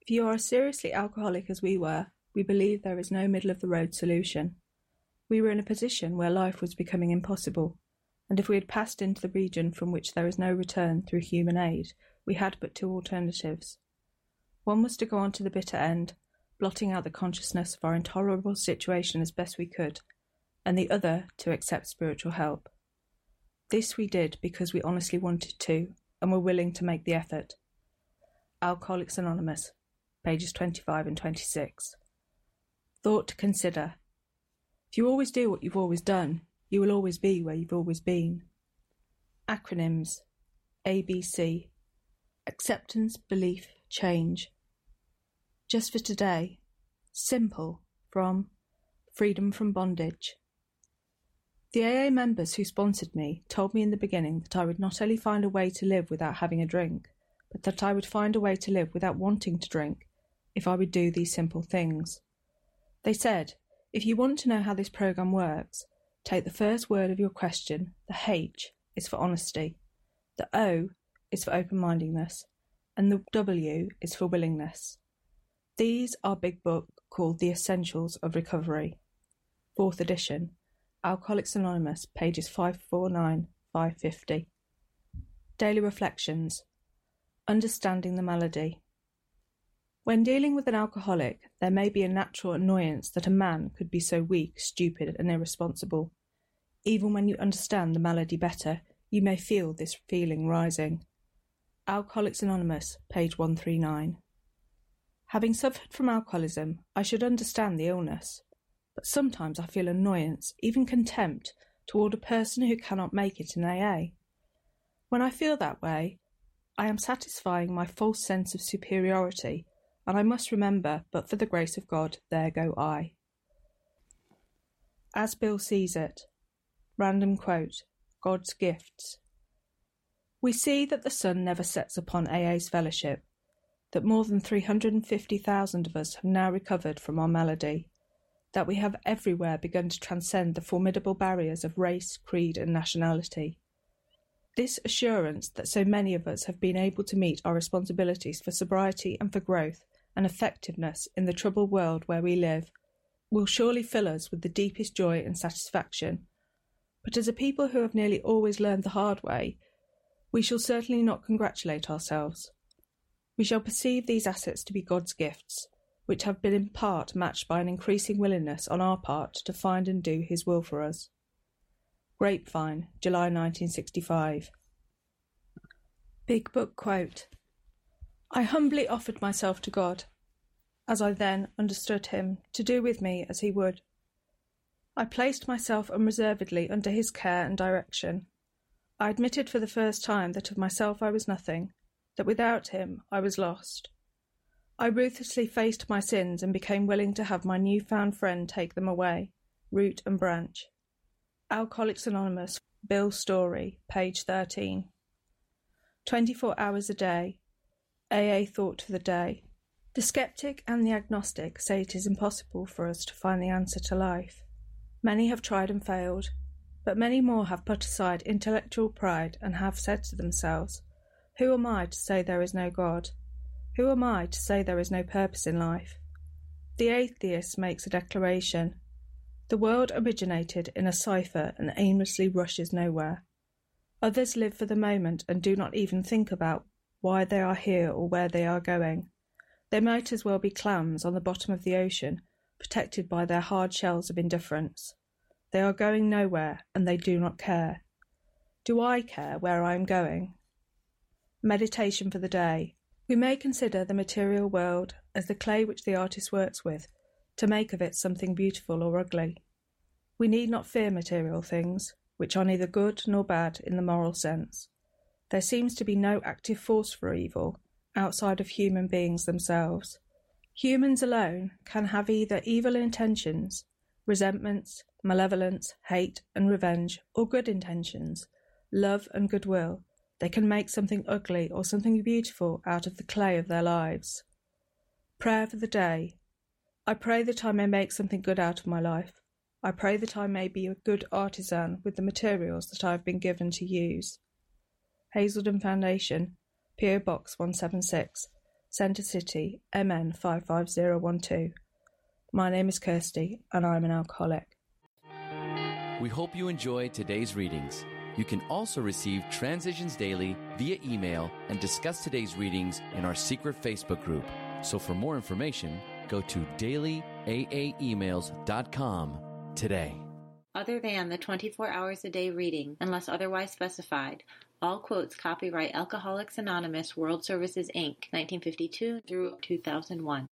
If you are as seriously alcoholic as we were, we believe there is no middle of the road solution. We were in a position where life was becoming impossible, and if we had passed into the region from which there is no return through human aid, we had but two alternatives. One was to go on to the bitter end, blotting out the consciousness of our intolerable situation as best we could, and the other to accept spiritual help. This we did because we honestly wanted to and were willing to make the effort. Alcoholics Anonymous, pages 25 and 26. Thought to consider. If you always do what you've always done, you will always be where you've always been. Acronyms ABC Acceptance, Belief, Change. Just for today. Simple from Freedom from Bondage. The AA members who sponsored me told me in the beginning that I would not only find a way to live without having a drink, but that I would find a way to live without wanting to drink if I would do these simple things. They said, if you want to know how this program works, take the first word of your question, the H is for honesty, the O is for open mindedness, and the W is for willingness. These are big book called The Essentials of Recovery, fourth edition, Alcoholics Anonymous, pages 549 550. Daily Reflections Understanding the Malady. When dealing with an alcoholic, there may be a natural annoyance that a man could be so weak, stupid, and irresponsible. Even when you understand the malady better, you may feel this feeling rising. Alcoholics Anonymous, page 139. Having suffered from alcoholism, I should understand the illness but sometimes I feel annoyance, even contempt, toward a person who cannot make it in AA. When I feel that way, I am satisfying my false sense of superiority, and I must remember, but for the grace of God, there go I. As Bill sees it. Random quote God's gifts. We see that the sun never sets upon AA's fellowship, that more than 350,000 of us have now recovered from our malady, that we have everywhere begun to transcend the formidable barriers of race, creed, and nationality. This assurance that so many of us have been able to meet our responsibilities for sobriety and for growth and effectiveness in the troubled world where we live will surely fill us with the deepest joy and satisfaction. But as a people who have nearly always learned the hard way, we shall certainly not congratulate ourselves. We shall perceive these assets to be God's gifts, which have been in part matched by an increasing willingness on our part to find and do His will for us. Grapevine, July 1965. Big Book Quote I humbly offered myself to God, as I then understood Him, to do with me as He would. I placed myself unreservedly under His care and direction. I admitted for the first time that of myself I was nothing, that without Him I was lost. I ruthlessly faced my sins and became willing to have my new-found friend take them away, root and branch. Alcoholics Anonymous, Bill Story, page 13. 24 hours a day. AA thought for the day. The skeptic and the agnostic say it is impossible for us to find the answer to life. Many have tried and failed, but many more have put aside intellectual pride and have said to themselves, Who am I to say there is no God? Who am I to say there is no purpose in life? The atheist makes a declaration. The world originated in a cipher and aimlessly rushes nowhere. Others live for the moment and do not even think about why they are here or where they are going. They might as well be clams on the bottom of the ocean, protected by their hard shells of indifference. They are going nowhere and they do not care. Do I care where I am going? Meditation for the day. We may consider the material world as the clay which the artist works with, to make of it something beautiful or ugly. We need not fear material things, which are neither good nor bad in the moral sense. There seems to be no active force for evil outside of human beings themselves. Humans alone can have either evil intentions, resentments, malevolence, hate and revenge, or good intentions, love and goodwill. They can make something ugly or something beautiful out of the clay of their lives. Prayer for the day. I pray that I may make something good out of my life. I pray that I may be a good artisan with the materials that I have been given to use. Hazelden Foundation, PO Box 176, Centre City, MN 55012. My name is Kirsty and I'm an alcoholic. We hope you enjoyed today's readings. You can also receive Transitions Daily via email and discuss today's readings in our secret Facebook group. So for more information, go to dailyaaemails.com today. Other than the 24 hours a day reading, unless otherwise specified, all quotes copyright Alcoholics Anonymous World Services Inc., 1952 through 2001.